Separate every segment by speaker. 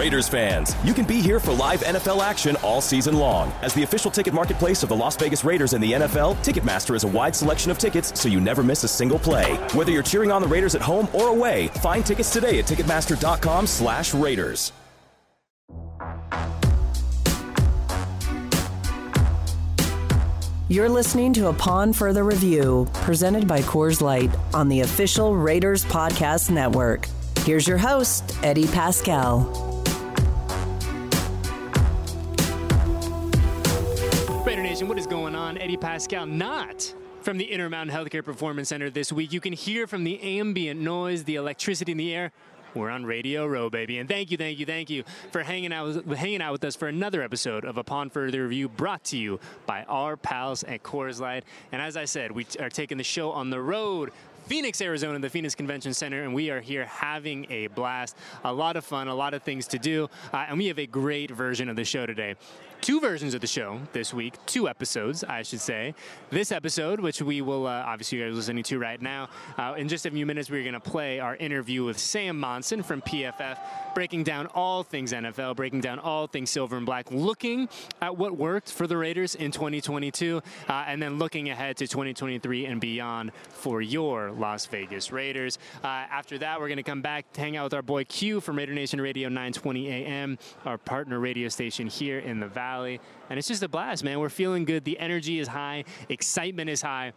Speaker 1: Raiders fans, you can be here for live NFL action all season long. As the official ticket marketplace of the Las Vegas Raiders and the NFL, Ticketmaster is a wide selection of tickets so you never miss a single play. Whether you're cheering on the Raiders at home or away, find tickets today at Ticketmaster.com slash Raiders.
Speaker 2: You're listening to Upon Further Review, presented by Coors Light on the official Raiders Podcast Network. Here's your host, Eddie Paskal.
Speaker 3: What is going on? Eddie Paskal not from the Intermountain Healthcare Performance Center this week. You can hear from the ambient noise, the electricity in the air we're on Radio Row, baby. And thank you, thank you, thank you for hanging out, with, hanging out with us for another episode of Upon Further Review brought to you by our pals at Coors Light. And as I said, we are taking the show on the road Phoenix, Arizona, the Phoenix Convention Center, and we are here having a blast. A lot of fun, a lot of things to do, uh, and we have a great version of the show today two versions of the show this week, two episodes, I should say. This episode, which we will uh, obviously you guys listening to right now, uh, in just a few minutes, we're going to play our interview with Sam Monson from PFF, breaking down all things NFL, breaking down all things silver and black, looking at what worked for the Raiders in 2022, uh, and then looking ahead to 2023 and beyond for your Las Vegas Raiders. Uh, after that, we're going to come back to hang out with our boy Q from Raider Nation Radio 920 AM, our partner radio station here in the Valley. And it's just a blast, man. We're feeling good. The energy is high, excitement is high.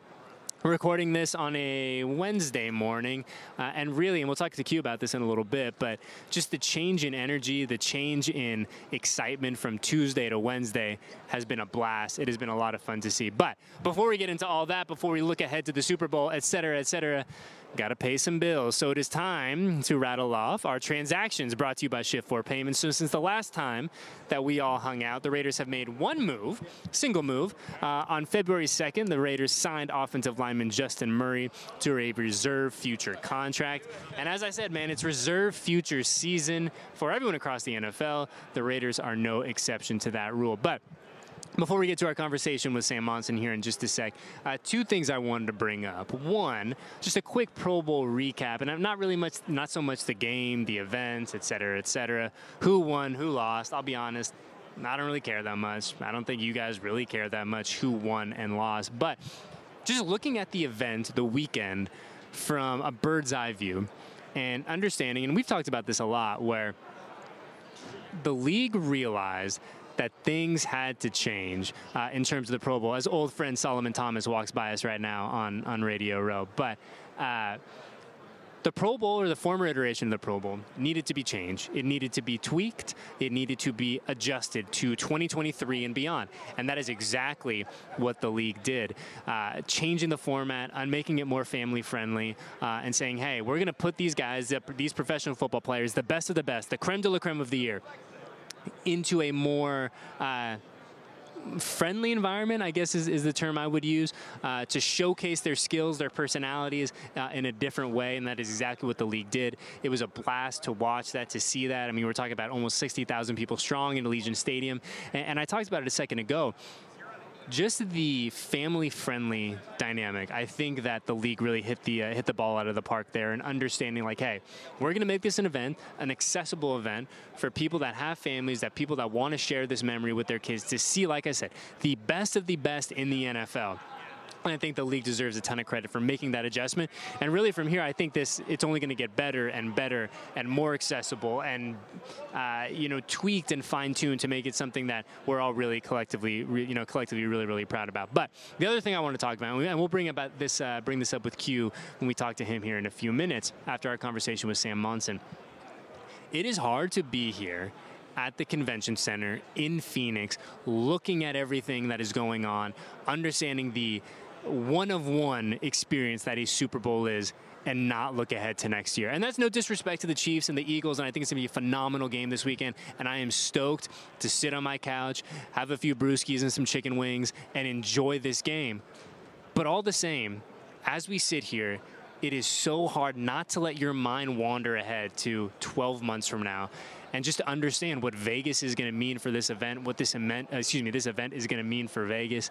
Speaker 3: We're recording this on a Wednesday morning, uh, and really, and we'll talk to Q about this in a little bit, but just the change in energy, the change in excitement from Tuesday to Wednesday has been a blast. It has been a lot of fun to see. But before we get into all that, before we look ahead to the Super Bowl, et cetera, et cetera, Got to pay some bills. So it is time to rattle off our transactions brought to you by Shift4 Payments. So since the last time that we all hung out, the Raiders have made one move, single move. Uh, on February 2nd, the Raiders signed offensive lineman Justin Murray to a reserve future contract. And as I said, man, it's reserve future season for everyone across the NFL. The Raiders are no exception to that rule. But before we get to our conversation with Sam Monson here in just a sec, uh, two things I wanted to bring up. One, just a quick Pro Bowl recap, and I'm not really much, not so much the game, the events, et cetera, et cetera. Who won, who lost. I'll be honest, I don't really care that much. I don't think you guys really care that much who won and lost. But just looking at the event, the weekend, from a bird's eye view, and understanding, and we've talked about this a lot, where the league realized that things had to change uh, in terms of the Pro Bowl. As old friend Solomon Thomas walks by us right now on, on Radio Row. But uh, the Pro Bowl or the former iteration of the Pro Bowl needed to be changed. It needed to be tweaked. It needed to be adjusted to 2023 and beyond. And that is exactly what the league did. Uh, changing the format and making it more family friendly uh, and saying, hey, we're going to put these guys, these professional football players, the best of the best, the creme de la creme of the year, into a more uh, friendly environment, I guess is, is the term I would use, uh, to showcase their skills, their personalities uh, in a different way. And that is exactly what the league did. It was a blast to watch that, to see that. I mean, we're talking about almost 60,000 people strong in Allegiant Stadium. And, and I talked about it a second ago just the family-friendly dynamic. I think that the league really hit the uh, hit the ball out of the park there, and understanding like, hey, we're going to make this an event, an accessible event for people that have families, that people that want to share this memory with their kids to see, like I said, the best of the best in the NFL. I think the league deserves a ton of credit for making that adjustment. And really, from here, I think this it's only going to get better and better and more accessible and uh, you know tweaked and fine tuned to make it something that we're all really collectively re, you know collectively really really proud about. But the other thing I want to talk about, and we'll bring about this uh, bring this up with Q when we talk to him here in a few minutes after our conversation with Sam Monson. It is hard to be here at the convention center in Phoenix, looking at everything that is going on, understanding the one of one experience that a Super Bowl is and not look ahead to next year. And that's no disrespect to the Chiefs and the Eagles, and I think it's to be a phenomenal game this weekend. And I am stoked to sit on my couch, have a few brewskis and some chicken wings, and enjoy this game. But all the same, as we sit here, it is so hard not to let your mind wander ahead to 12 months from now and just to understand what Vegas is going to mean for this event, what this event, uh, excuse me, this event is going to mean for Vegas.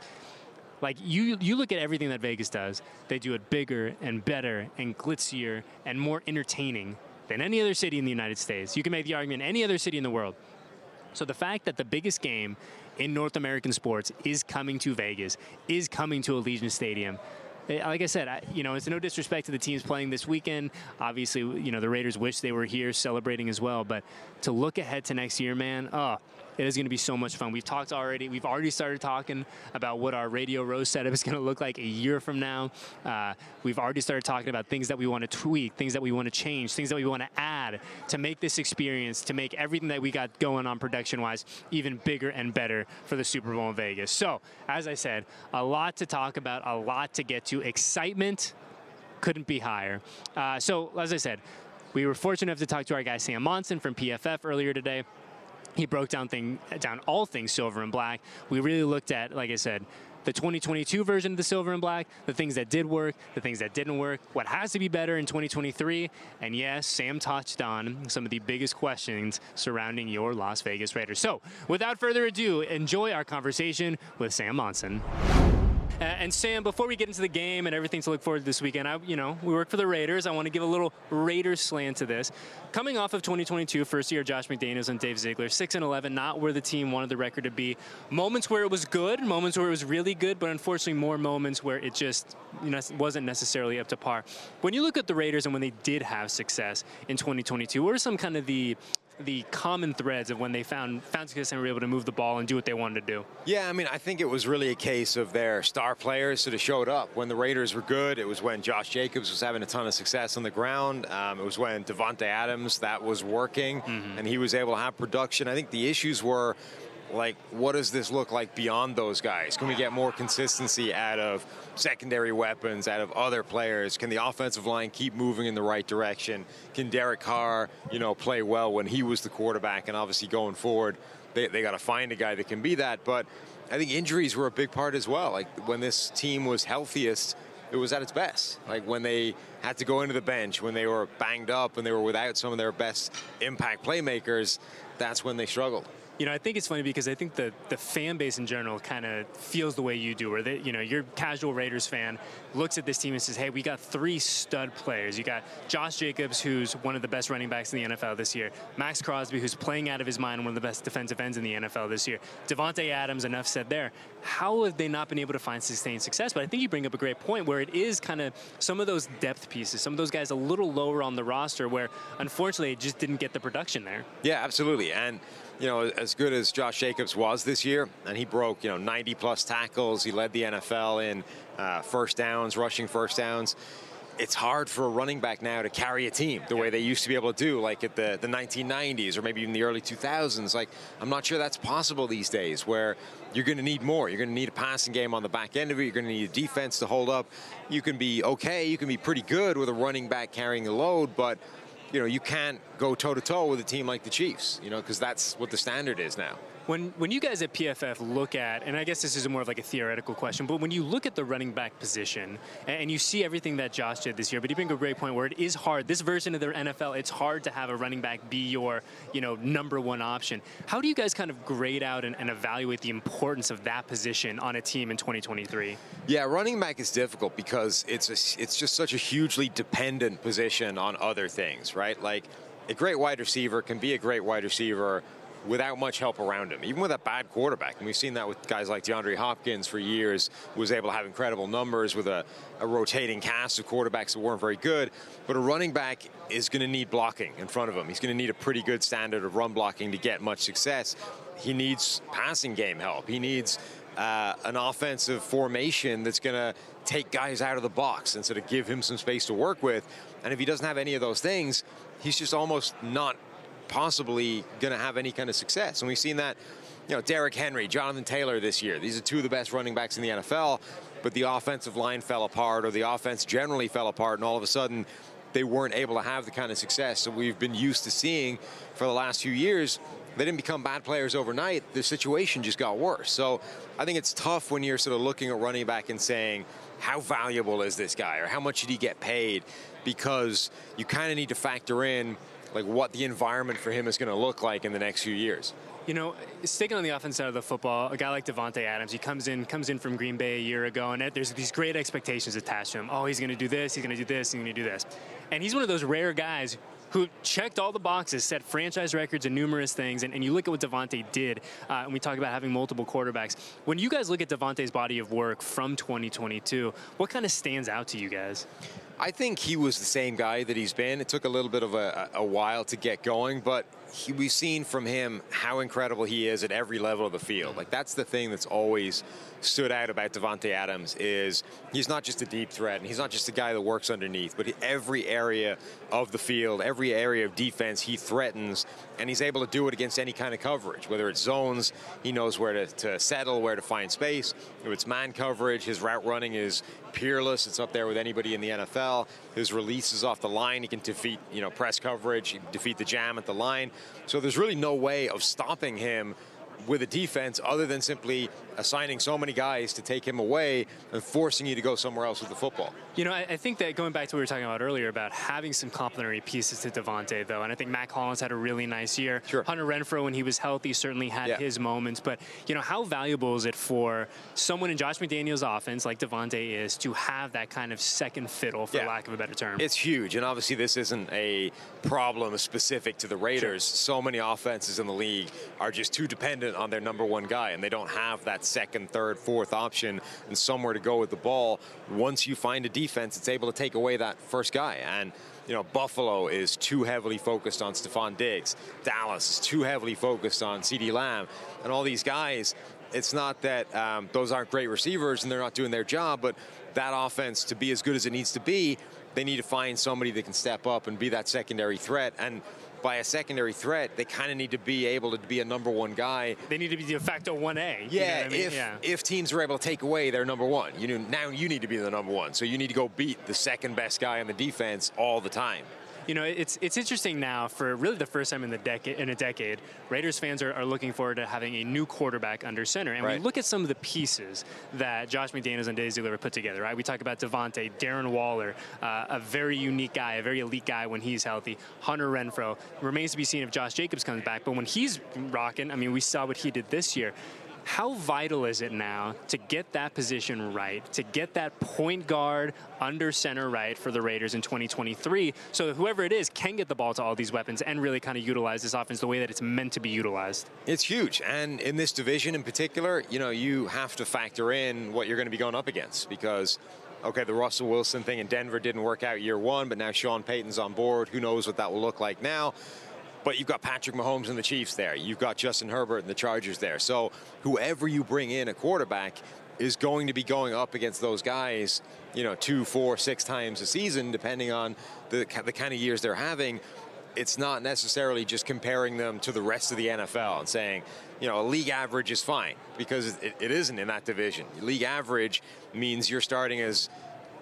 Speaker 3: Like you, you look at everything that Vegas does. They do it bigger and better and glitzier and more entertaining than any other city in the United States. You can make the argument any other city in the world. So the fact that the biggest game in North American sports is coming to Vegas, is coming to Allegiant Stadium, Eh, like I said, I, you know, it's no disrespect to the teams playing this weekend. Obviously, you know, the Raiders wish they were here celebrating as well. But to look ahead to next year, man, oh, it is going to be so much fun. We've talked already. We've already started talking about what our Radio Row setup is going to look like a year from now. Uh, we've already started talking about things that we want to tweak, things that we want to change, things that we want to add to make this experience, to make everything that we got going on production-wise even bigger and better for the Super Bowl in Vegas. So, as I said, a lot to talk about, a lot to get to. Excitement couldn't be higher. Uh, so, as I said, we were fortunate enough to talk to our guy Sam Monson from PFF earlier today. He broke down thing down all things silver and black. We really looked at, like I said, the 2022 version of the silver and black, the things that did work, the things that didn't work, what has to be better in 2023. And yes, Sam touched on some of the biggest questions surrounding your Las Vegas Raiders. So, without further ado, enjoy our conversation with Sam Monson. Uh, and Sam, before we get into the game and everything to look forward to this weekend, I, you know, we work for the Raiders. I want to give a little Raiders slant to this. Coming off of 2022, first year Josh McDaniels and Dave Ziegler, 6 and 11, not where the team wanted the record to be. Moments where it was good, moments where it was really good, but unfortunately more moments where it just you know, wasn't necessarily up to par. When you look at the Raiders and when they did have success in 2022, what are some kind of the the common threads of when they found found success and were able to move the ball and do what they wanted to do?
Speaker 4: Yeah, I mean, I think it was really a case of their star players sort of showed up. When the Raiders were good, it was when Josh Jacobs was having a ton of success on the ground. Um, it was when Davante Adams that was working, mm-hmm. and he was able to have production. I think the issues were like what does this look like beyond those guys? Can we get more consistency out of secondary weapons, out of other players? Can the offensive line keep moving in the right direction? Can Derek Carr, you know, play well when he was the quarterback? And obviously going forward, they, they got to find a guy that can be that. But I think injuries were a big part as well. Like when this team was healthiest, it was at its best. Like when they had to go into the bench, when they were banged up, when they were without some of their best impact playmakers, that's when they struggled
Speaker 3: you know, I think it's funny because I think the, the fan base in general kind of feels the way you do, where they, you know, your casual Raiders fan looks at this team and says, hey, we got three stud players. You got Josh Jacobs, who's one of the best running backs in the NFL this year. Maxx Crosby, who's playing out of his mind, one of the best defensive ends in the NFL this year. Davante Adams, enough said there. How have they not been able to find sustained success? But I think you bring up a great point where it is kind of some of those depth pieces, some of those guys a little lower on the roster where unfortunately it just didn't get the production there.
Speaker 4: Yeah, absolutely. And you know, as good as Josh Jacobs was this year, and he broke, you know, 90 plus tackles. He led the NFL in uh, first downs, rushing first downs. It's hard for a running back now to carry a team the way they used to be able to do, like at the, the 1990s or maybe even the early 2000s. Like, I'm not sure that's possible these days, where you're going to need more. You're going to need a passing game on the back end of it. You're going to need a defense to hold up. You can be okay, you can be pretty good with a running back carrying the load, but you know, you can't go toe to toe with a team like the Chiefs, you know, because that's what the standard is now.
Speaker 3: When when you guys at PFF look at, and I guess this is more of like a theoretical question, but when you look at the running back position and you see everything that Josh did this year, but you bring a great point where it is hard. This version of the NFL, it's hard to have a running back be your you know number one option. How do you guys kind of grade out and, and evaluate the importance of that position on a team in 2023?
Speaker 4: Yeah, running back is difficult because it's a, it's just such a hugely dependent position on other things, right? Like a great wide receiver can be a great wide receiver without much help around him, even with a bad quarterback. And we've seen that with guys like DeAndre Hopkins for years, was able to have incredible numbers with a, a rotating cast of quarterbacks that weren't very good. But a running back is going to need blocking in front of him. He's going to need a pretty good standard of run blocking to get much success. He needs passing game help. He needs uh, an offensive formation that's going to take guys out of the box and sort of give him some space to work with. And if he doesn't have any of those things, he's just almost not possibly going to have any kind of success. And we've seen that, you know, Derrick Henry, Jonathan Taylor this year. These are two of the best running backs in the NFL, but the offensive line fell apart or the offense generally fell apart, and all of a sudden they weren't able to have the kind of success that we've been used to seeing for the last few years. They didn't become bad players overnight. The situation just got worse. So I think it's tough when you're sort of looking at running back and saying, how valuable is this guy or how much did he get paid? Because you kind of need to factor in like what the environment for him is going to look like in the next few years.
Speaker 3: You know, sticking on the offense side of the football, a guy like Davante Adams, he comes in comes in from Green Bay a year ago, and there's these great expectations attached to him. Oh, he's going to do this, he's going to do this, he's going to do this, and he's one of those rare guys who checked all the boxes, set franchise records and numerous things, and, and you look at what Davante did, uh, and we talk about having multiple quarterbacks. When you guys look at Davante's body of work from 2022, what kind of stands out to you guys?
Speaker 4: I think he was the same guy that he's been. It took a little bit of a, a while to get going, but he, we've seen from him how incredible he is at every level of the field. Like that's the thing that's always stood out about Davante Adams is he's not just a deep threat and he's not just a guy that works underneath, but every area of the field, every area of defense he threatens, and he's able to do it against any kind of coverage. Whether it's zones, he knows where to, to settle, where to find space. If it's man coverage, his route running is peerless. It's up there with anybody in the NFL. His releases off the line, he can defeat you know press coverage, defeat the jam at the line. So there's really no way of stopping him with a defense other than simply assigning so many guys to take him away and forcing you to go somewhere else with the football.
Speaker 3: You know, I, I think that going back to what we were talking about earlier about having some complementary pieces to Davante, though, and I think Mack Hollins had a really nice year.
Speaker 4: Sure.
Speaker 3: Hunter Renfrow, when he was healthy, certainly had
Speaker 4: yeah.
Speaker 3: his moments. But, you know, how valuable is it for someone in Josh McDaniels' offense, like Davante is, to have that kind of second fiddle, for
Speaker 4: yeah.
Speaker 3: lack of a better term?
Speaker 4: It's huge. And obviously, this isn't a problem specific to the Raiders. Sure. So many offenses in the league are just too dependent on their number one guy, and they don't have that second, third, fourth option and somewhere to go with the ball. Once you find a defense, it's able to take away that first guy. And you know, Buffalo is too heavily focused on Stefon Diggs. Dallas is too heavily focused on CeeDee Lamb. And all these guys, it's not that um, those aren't great receivers and they're not doing their job, but that offense, to be as good as it needs to be, they need to find somebody that can step up and be that secondary threat. And by a secondary threat, they kind of need to be able to be a number one guy.
Speaker 3: They need to be de facto 1A.
Speaker 4: Yeah,
Speaker 3: you know I mean?
Speaker 4: if,
Speaker 3: yeah.
Speaker 4: if teams are able to take away their number one, you know, now you need to be the number one. So you need to go beat the second best guy on the defense all the time
Speaker 3: you know, it's it's interesting now for really the first time in the decade in a decade, Raiders fans are, are looking forward to having a new quarterback under center. And
Speaker 4: right.
Speaker 3: we look at some of the pieces that Josh McDaniels and Dave Ziegler put together. Right, we talk about Davante, Darren Waller, uh, a very unique guy, a very elite guy when he's healthy. Hunter Renfrow remains to be seen if Josh Jacobs comes back, but when he's rocking, I mean, we saw what he did this year. How vital is it now to get that position right, to get that point guard under center right for the Raiders in 2023, so whoever it is can get the ball to all these weapons and really kind of utilize this offense the way that it's meant to be utilized?
Speaker 4: It's huge. And in this division in particular, you know, you have to factor in what you're going to be going up against because okay, the Russell Wilson thing in Denver didn't work out year one, but now Sean Payton's on board. Who knows what that will look like now? But you've got Patrick Mahomes and the Chiefs there. You've got Justin Herbert and the Chargers there. So whoever you bring in a quarterback is going to be going up against those guys, you know, two, four, six times a season, depending on the, the kind of years they're having. It's not necessarily just comparing them to the rest of the NFL and saying, you know, a league average is fine because it, it isn't in that division. League average means you're starting as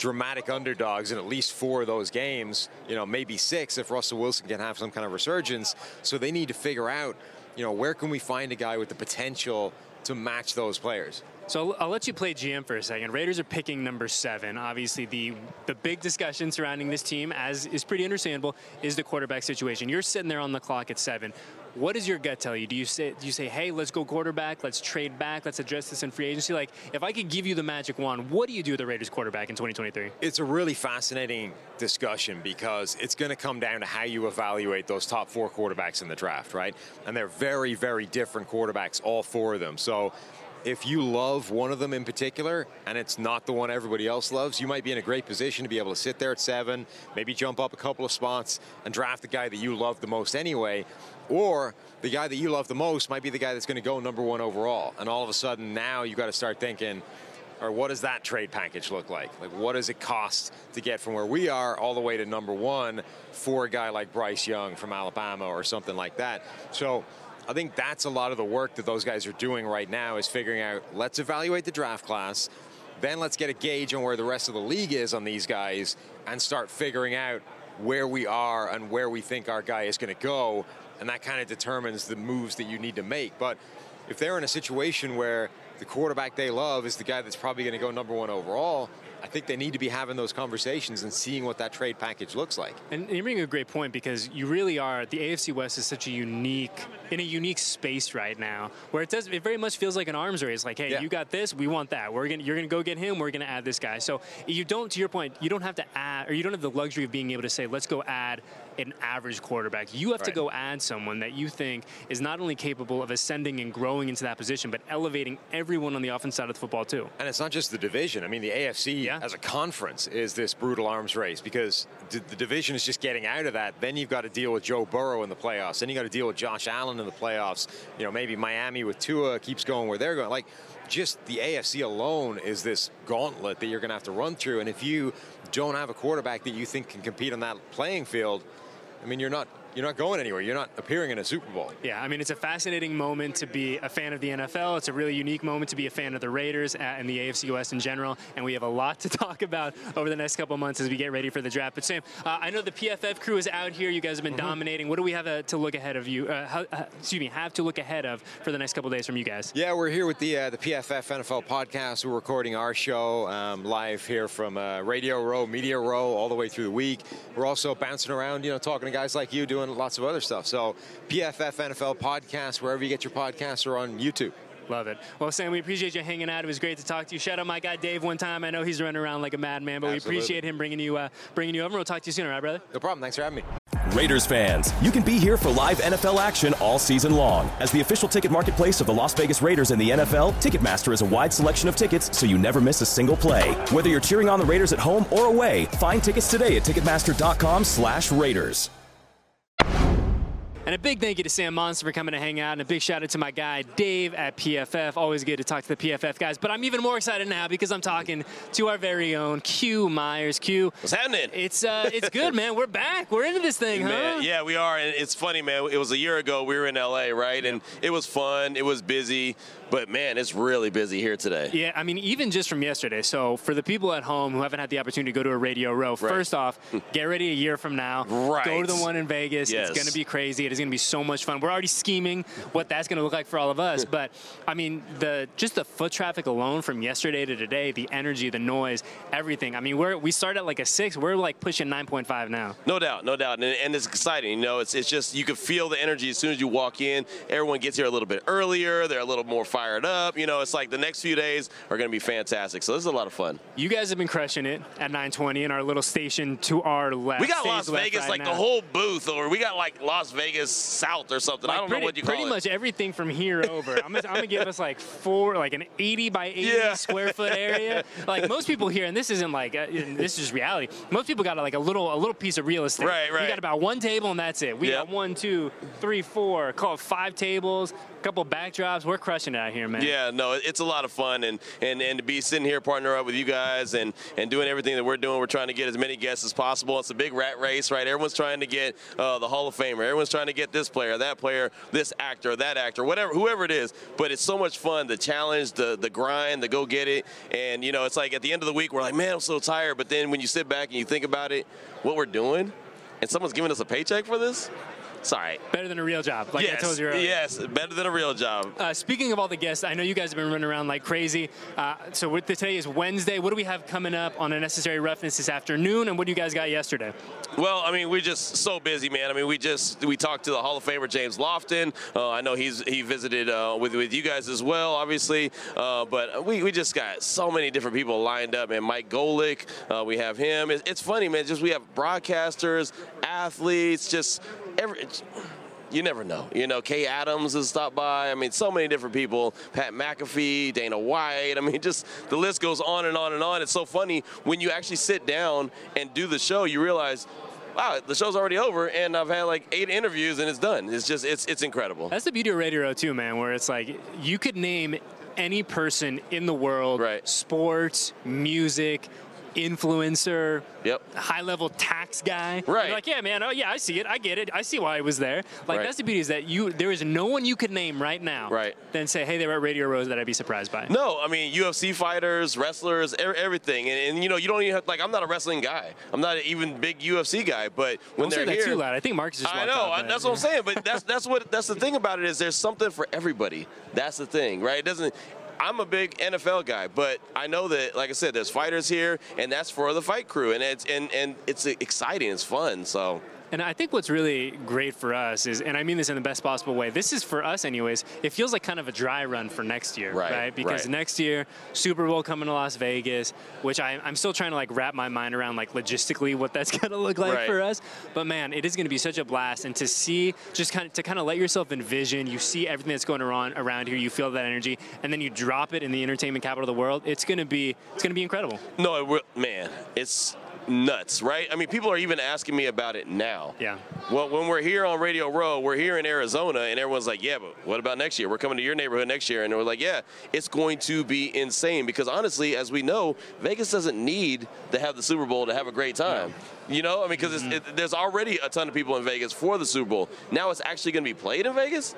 Speaker 4: dramatic underdogs in at least four of those games, you know, maybe six if Russell Wilson can have some kind of resurgence. So they need to figure out, you know, where can we find a guy with the potential to match those players?
Speaker 3: So I'll let you play GM for a second. Raiders are picking number seven. Obviously, the the big discussion surrounding this team, as is pretty understandable, is the quarterback situation. You're sitting there on the clock at seven. What does your gut tell you? Do you say do you say, hey, let's go quarterback, let's trade back, let's address this in free agency? Like, if I could give you the magic wand, what do you do with the Raiders quarterback in 2023?
Speaker 4: It's a really fascinating discussion because it's going to come down to how you evaluate those top four quarterbacks in the draft, right? And they're very, very different quarterbacks, all four of them. So if you love one of them in particular and it's not the one everybody else loves, you might be in a great position to be able to sit there at seven, maybe jump up a couple of spots and draft the guy that you love the most anyway. Or the guy that you love the most might be the guy that's going to go number one overall. And all of a sudden now you've got to start thinking, or what does that trade package look like? Like, what does it cost to get from where we are all the way to number one for a guy like Bryce Young from Alabama or something like that? So I think that's a lot of the work that those guys are doing right now is figuring out let's evaluate the draft class, then let's get a gauge on where the rest of the league is on these guys and start figuring out where we are and where we think our guy is going to go and that kind of determines the moves that you need to make. But if they're in a situation where the quarterback they love is the guy that's probably going to go number one overall, I think they need to be having those conversations and seeing what that trade package looks like.
Speaker 3: And you bring a great point because you really are the AFC West is such a unique in a unique space right now where it does it very much feels like an arms race. Like, hey,
Speaker 4: Yeah.
Speaker 3: you got this, we want that. We're gonna you're gonna go get him. We're gonna add this guy. So you don't, to your point, you don't have to add or you don't have the luxury of being able to say, let's go add an average quarterback. You have to go add someone that you think is not only capable of ascending and growing into that position, but elevating everyone on the offense side of the football too.
Speaker 4: And it's not just the division. I mean, the AFC
Speaker 3: Yeah.
Speaker 4: as a conference is this brutal arms race because the division is just getting out of that. Then you've got to deal with Joe Burrow in the playoffs. Then you got to deal with Josh Allen in the playoffs. You know, maybe Miami with Tua keeps going where they're going. Like, just the AFC alone is this gauntlet that you're going to have to run through. And if you don't have a quarterback that you think can compete on that playing field, I mean, you're not you're not going anywhere. You're not appearing in a Super Bowl.
Speaker 3: Yeah, I mean, it's a fascinating moment to be a fan of the NFL. It's a really unique moment to be a fan of the Raiders and the AFC West in general. And we have a lot to talk about over the next couple months as we get ready for the draft. But Sam, uh, I know the PFF crew is out here. You guys have been dominating. What do we have uh, to look ahead of you? Uh, how, uh, excuse me, have to look ahead of for the next couple days from you guys?
Speaker 4: Yeah, we're here with the uh, the PFF NFL podcast. We're recording our show um, live here from uh, Radio Row, Media Row, all the way through the week. We're also bouncing around, you know, talking to guys like you, doing lots of other stuff. So PFF NFL podcast, wherever you get your podcasts, or on YouTube.
Speaker 3: Love it. Well, Sam, we appreciate you hanging out. It was great to talk to you. Shout out my guy Dave one time. I know he's running around like a madman, but we appreciate him bringing you uh, bringing you over. We'll talk to you soon, all right, brother?
Speaker 4: No problem. Thanks for having me.
Speaker 1: Raiders fans, you can be here for live NFL action all season long. As the official ticket marketplace of the Las Vegas Raiders and the NFL, Ticketmaster has a wide selection of tickets so you never miss a single play. Whether you're cheering on the Raiders at home or away, find tickets today at ticketmaster.com/raiders.
Speaker 3: And a big thank you to Sam Monson for coming to hang out, and a big shout out to my guy Dave at PFF. Always good to talk to the PFF guys. But I'm even more excited now because I'm talking to our very own Q Myers. Q,
Speaker 5: What's happening?
Speaker 3: it's uh, it's good, man. We're back. We're into this thing, huh?
Speaker 5: Man, yeah, we are, and it's funny, man. It was a year ago. We were in LA, right? And it was fun. It was busy, but man, it's really busy here today.
Speaker 3: Yeah, I mean, even just from yesterday. So, for the people at home who haven't had the opportunity to go to a radio row, first off, get ready a year from now.
Speaker 5: Right.
Speaker 3: Go to the one in Vegas.
Speaker 5: Yes.
Speaker 3: It's going to be crazy. It is going to be so much fun. We're already scheming what that's going to look like for all of us. but, I mean, the just the foot traffic alone from yesterday to today, the energy, the noise, everything. I mean, we're we started at like a six. We're like pushing 9.5 now.
Speaker 5: No doubt, no doubt, and, and it's exciting. You know, it's it's just you can feel the energy as soon as you walk in. Everyone gets here a little bit earlier. They're a little more fired up. You know, it's like the next few days are going to be fantastic. So this is a lot of fun.
Speaker 3: You guys have been crushing it at 920 in our little station to our left.
Speaker 5: We got Las Vegas
Speaker 3: right
Speaker 5: like
Speaker 3: now.
Speaker 5: the whole booth, or we got like Las Vegas South or something. I don't
Speaker 3: pretty,
Speaker 5: know what you call
Speaker 3: pretty
Speaker 5: it.
Speaker 3: Pretty much everything from here over. I'm gonna, I'm gonna give us like four, like an 80 by 80
Speaker 5: Yeah.
Speaker 3: square foot area. Like most people here, and this isn't like uh, this is reality. Most people got like a little a little piece of real estate.
Speaker 5: Right, right.
Speaker 3: We got about one table and that's it. We
Speaker 5: Yep.
Speaker 3: got one, two, three, four. Call it five tables, a couple backdrops. We're crushing it out here, man.
Speaker 5: Yeah, no, it's a lot of fun, and, and and to be sitting here, partner up with you guys, and and doing everything that we're doing. We're trying to get as many guests as possible. It's a big rat race, right? Everyone's trying to get uh, the Hall of Famer. Everyone's trying to get this player, that player, this actor, that actor, whatever, whoever it is. But it's so much fun. The challenge, the the grind, the go get it, and you know, it's like at the end of the week, we're like, man, I'm so tired. But then when you sit back and you think about it, what we're doing, and someone's giving us a paycheck for this, it's all right.
Speaker 3: Better than a real job, like
Speaker 5: yes,
Speaker 3: I told you earlier.
Speaker 5: yes, better than a real job.
Speaker 3: Uh, speaking of all the guests, I know you guys have been running around like crazy. Uh, so with the, today is Wednesday. What do we have coming up on a necessary roughness this afternoon, and what do you guys got yesterday?
Speaker 5: Well, I mean, we're just so busy, man. I mean, we just we talked to the Hall of Famer James Lofton. Uh, I know he's he visited uh, with with you guys as well, obviously. Uh, but we, we just got so many different people lined up, man. Mike Golic, uh, we have him. It's, it's funny, man. Just we have broadcasters, athletes, just every. You never know. You know, Kay Adams has stopped by. I mean, so many different people. Pat McAfee, Dana White. I mean, just the list goes on and on and on. It's so funny when you actually sit down and do the show. You realize, wow, the show's already over, and I've had like eight interviews, and it's done. It's just, it's, it's incredible.
Speaker 3: That's the beauty of Radio too, man. Where it's like you could name any person in the world,
Speaker 5: Right.
Speaker 3: sports, music, influencer,
Speaker 5: Yep.
Speaker 3: high level tax guy.
Speaker 5: Right.
Speaker 3: You're like, yeah, man. Oh, yeah, I see it. I get it. I see why I was there. Like
Speaker 5: Right.
Speaker 3: that's the beauty is that you there is no one you could name right now.
Speaker 5: Right.
Speaker 3: Then say, hey, they were at Radio Row that I'd be surprised by.
Speaker 5: No, I mean UFC fighters, wrestlers, e- everything, and, and you know you don't even have like I'm not a wrestling guy. I'm not an even big UFC guy, but when
Speaker 3: Don't
Speaker 5: they're
Speaker 3: that
Speaker 5: here,
Speaker 3: too loud. I think Marcus just
Speaker 5: I know.
Speaker 3: out
Speaker 5: I, that's what I'm saying. But that's that's what that's the thing about it is there's something for everybody. That's the thing, right? It doesn't. I'm a big NFL guy, but I know that, like I said, there's fighters here, and that's for the fight crew, and it's and and it's exciting, it's fun. So
Speaker 3: and I think what's really great for us is, and I mean this in the best possible way, this is for us anyways, it feels like kind of a dry run for next year,
Speaker 5: right?
Speaker 3: right? Because
Speaker 5: right.
Speaker 3: next year, Super Bowl coming to Las Vegas, which I, am still trying to like wrap my mind around like logistically what that's going to look like
Speaker 5: right.
Speaker 3: for us. But man, it is going to be such a blast. And to see, just kind of, to kind of let yourself envision, you see everything that's going on around here, you feel that energy, and then you drop it in the entertainment capital of the world, it's going to be, it's going to be incredible.
Speaker 5: No, it, man, it's, nuts, right? I mean, people are even asking me about it now.
Speaker 3: Yeah.
Speaker 5: Well, when we're here on Radio Row, we're here in Arizona, and everyone's like, yeah, but what about next year? We're coming to your neighborhood next year. And we're like, yeah, it's going to be insane because honestly, as we know, Vegas doesn't need to have the Super Bowl to have a great time. You know, I mean, because mm-hmm. it, there's already a ton of people in Vegas for the Super Bowl. Now it's actually going to be played in Vegas?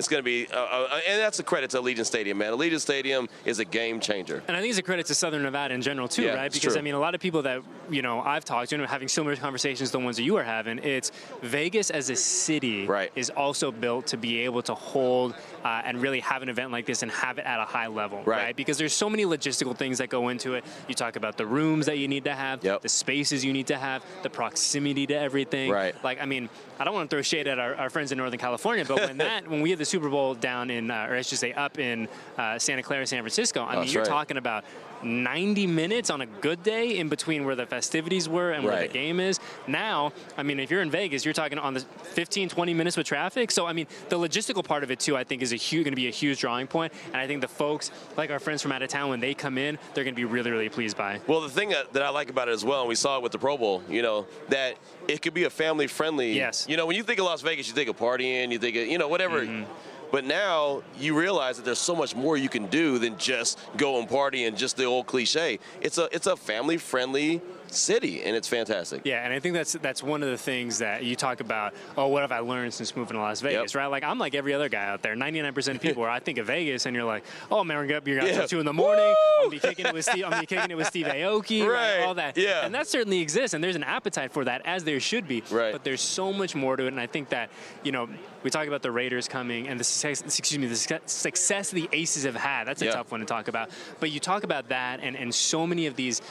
Speaker 5: It's going to be, uh, uh, and that's a credit to Allegiant Stadium, man. Allegiant Stadium is a game changer.
Speaker 3: And I think it's a credit to Southern Nevada in general too,
Speaker 5: yeah,
Speaker 3: right? Because. I mean, a lot of people that you know I've talked to, and having similar conversations to the ones that you are having, it's Vegas as a city
Speaker 5: right.
Speaker 3: is also built to be able to hold uh, and really have an event like this and have it at a high level,
Speaker 5: right.
Speaker 3: right? Because there's so many logistical things that go into it. You talk about the rooms that you need to have,
Speaker 5: yep.
Speaker 3: the spaces you need to have, the proximity to everything.
Speaker 5: Right.
Speaker 3: Like, I mean, I don't want to throw shade at our, our friends in Northern California, but when that when we had the Super Bowl down in, uh, or I should say, up in uh, Santa Clara, San Francisco, I mean,
Speaker 5: That's
Speaker 3: you're
Speaker 5: right.
Speaker 3: talking about 90 minutes on a good day in between where the festivities were and where
Speaker 5: right.
Speaker 3: the game is. Now, I mean, if you're in Vegas, you're talking on the 15, 20 minutes with traffic. So, I mean, the logistical part of it too, I think, is a huge, going to be a huge drawing point. And I think the folks, like our friends from out of town, when they come in, they're going to be really, really pleased by.
Speaker 5: Well, the thing that, that I like about it as well, and we saw it with the Pro Bowl, you know, that it could be a family-friendly.
Speaker 3: Yes.
Speaker 5: You know, when you think of Las Vegas, you think of partying, you think of, you know, whatever. Mm-hmm. But now you realize that there's so much more you can do than just go and party and just the old cliche. It's a it's a family friendly city, and it's fantastic.
Speaker 3: Yeah, and I think that's that's one of the things that you talk about. Oh, what have I learned since moving to Las Vegas?
Speaker 5: Yep.
Speaker 3: Right? Like I'm like every other guy out there. 99% of people, where I think of Vegas, and you're like, oh man, we're gonna be yeah. two in the morning.
Speaker 5: Woo!
Speaker 3: I'm be kicking it with Steve. I'm be kicking it with Steve Aoki.
Speaker 5: Right.
Speaker 3: right. All that.
Speaker 5: Yeah.
Speaker 3: And that certainly exists, and there's an appetite for that, as there should be.
Speaker 5: Right.
Speaker 3: But there's so much more to it, and I think that you know we talk about the Raiders coming and the success, excuse me, the success the Aces have had. That's a
Speaker 5: yeah.
Speaker 3: tough one to talk about. But you talk about that, and, and so many of these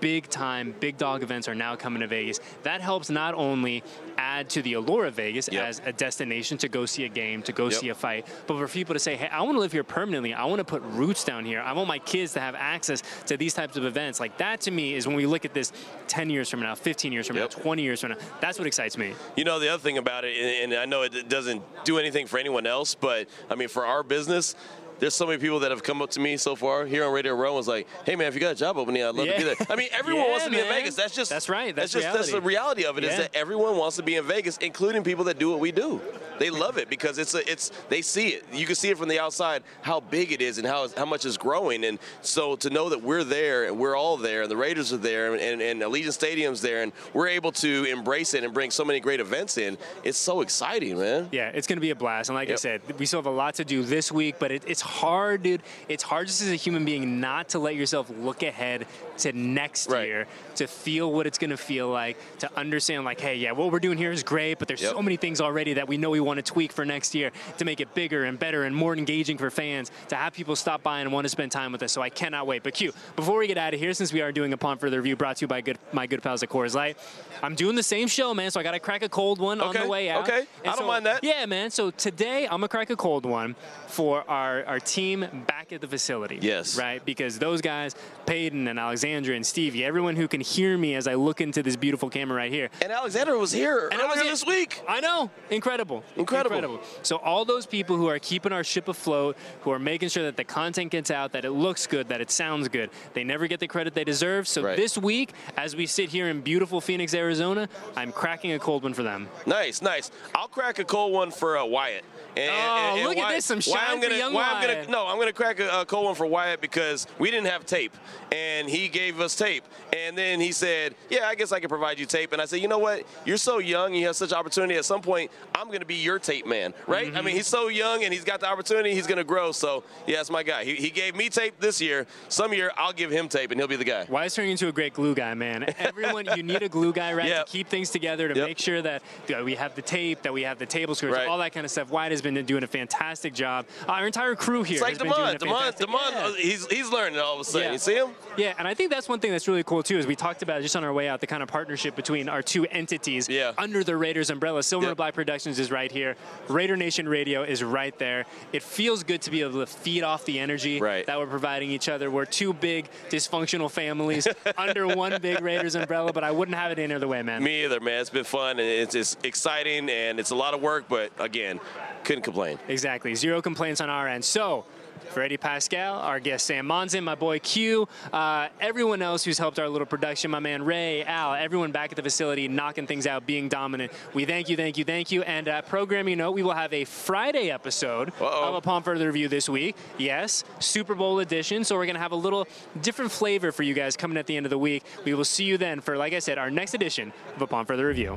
Speaker 3: big time, big dog events are now coming to Vegas. That helps not only add to the allure of Vegas
Speaker 5: yep.
Speaker 3: as a destination to go see a game, to go
Speaker 5: yep.
Speaker 3: see a fight, but for people to say, hey, I want to live here permanently. I want to put roots down here. I want my kids to have access to these types of events. Like that to me is when we look at this 10 years from now, 15 years from
Speaker 5: yep.
Speaker 3: now, 20 years from now. That's what excites me.
Speaker 5: You know, the other thing about it, and I know it doesn't do anything for anyone else, but I mean, for our business, there's so many people that have come up to me so far here on Radio Row and was like, "Hey man, if you got a job opening, I'd love
Speaker 3: yeah.
Speaker 5: to be there." I mean, everyone
Speaker 3: yeah,
Speaker 5: wants to be
Speaker 3: man.
Speaker 5: in Vegas. That's just
Speaker 3: that's right. That's,
Speaker 5: that's just that's the reality of it. Is that everyone wants to be in Vegas, including people that do what we do. They love it because it's a, it's they see it. You can see it from the outside how big it is and how how much it's growing. And so to know that we're there and we're all there and the Raiders are there and, and Allegiant Stadium's there and we're able to embrace it and bring so many great events in, it's so exciting, man.
Speaker 3: Yeah, it's going to be a blast. And like
Speaker 5: Yep.
Speaker 3: I said, we still have a lot to do this week, but it, it's hard, dude. It's hard just as a human being not to let yourself look ahead to next
Speaker 5: Right.
Speaker 3: year, to feel what it's going to feel like, to understand, like, hey, yeah, what we're doing here is great, but there's
Speaker 5: Yep.
Speaker 3: so many things already that we know we want to tweak for next year to make it bigger and better and more engaging for fans, to have people stop by and want to spend time with us. So I cannot wait. But Q, before we get out of here, since we are doing a Upon Further Review brought to you by good, my good pals at Coors Light, I'm doing the same show, man, so I got to crack a cold one on the way out.
Speaker 5: okay.
Speaker 3: And
Speaker 5: I don't
Speaker 3: so-
Speaker 5: mind that.
Speaker 3: Yeah, man. So today I'm gonna crack a cold one for our, our team back at the facility.
Speaker 5: Yes.
Speaker 3: Right? Because those guys, Peyton and Alexandra and Stevie, everyone who can hear me as I look into this beautiful camera right here.
Speaker 5: And Alexandra was here
Speaker 3: And I was
Speaker 5: earlier this week.
Speaker 3: I know. Incredible.
Speaker 5: Incredible. Incredible.
Speaker 3: So all those people who are keeping our ship afloat, who are making sure that the content gets out, that it looks good, that it sounds good, they never get the credit they deserve. So
Speaker 5: Right.
Speaker 3: this week, as we sit here in beautiful Phoenix, Arizona, I'm cracking a cold one for them.
Speaker 5: Nice, nice. I'll crack a cold one for uh, Wyatt. And,
Speaker 3: Oh, look at this,
Speaker 5: I'm
Speaker 3: for young
Speaker 5: I'm gonna, No, I'm going to crack a, a cold one for Wyatt because we didn't have tape, and he gave us tape. And then he said, "Yeah, I guess I can provide you tape." And I said, "You know what? You're so young. You have such opportunity. At some point, I'm going to be your tape man, right? Mm-hmm. I mean, he's so young and he's got the opportunity. He's going to grow. So, yeah, it's my guy. He, he gave me tape this year. Some year, I'll give him tape and he'll be the guy.
Speaker 3: Is turning into a great glue guy, man? Everyone, you need a glue guy, right, yep. to keep things together, to yep. make sure that we have the tape, that we have the table screws, right. all that kind of stuff. Wyatt has been doing a fantastic job. Our entire crew here.
Speaker 5: It's like
Speaker 3: Demond.
Speaker 5: Demond, Demond, yeah. Uh, he's, he's learning all of a sudden. Yeah. You see him?
Speaker 3: Yeah, and I think that's one thing that's really cool, too, is we talked about just on our way out, the kind of partnership between our two entities yeah. under the Raiders umbrella. Silver yep. Black Productions is right here. Raider Nation Radio is right there. It feels good to be able to feed off the energy right. that we're providing each other. We're two big dysfunctional families under one big Raiders umbrella, but I wouldn't have it any other way, man.
Speaker 5: Me either, man. It's been fun and it's, it's exciting and it's a lot of work, but again, couldn't complain.
Speaker 3: Exactly. Zero complaints on our end. So, for Eddie Paskal, our guest Sam Monson, my boy Q, uh, everyone else who's helped our little production, my man Ray, Al, everyone back at the facility knocking things out, being dominant. We thank you, thank you, thank you. And uh, programming note, we will have a Friday episode Uh-oh. of Upon Further Review this week. Yes, Super Bowl edition. So we're going to have a little different flavor for you guys coming at the end of the week. We will see you then for, like I said, our next edition of Upon Further Review.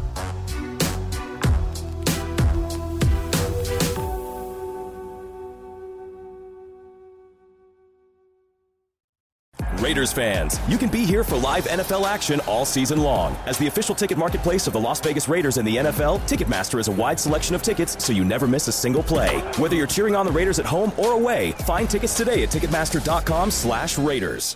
Speaker 1: Raiders fans, you can be here for live NFL action all season long. As the official ticket marketplace of the Las Vegas Raiders and the NFL, Ticketmaster has a wide selection of tickets so you never miss a single play. Whether you're cheering on the Raiders at home or away, find tickets today at Ticketmaster.com slash Raiders.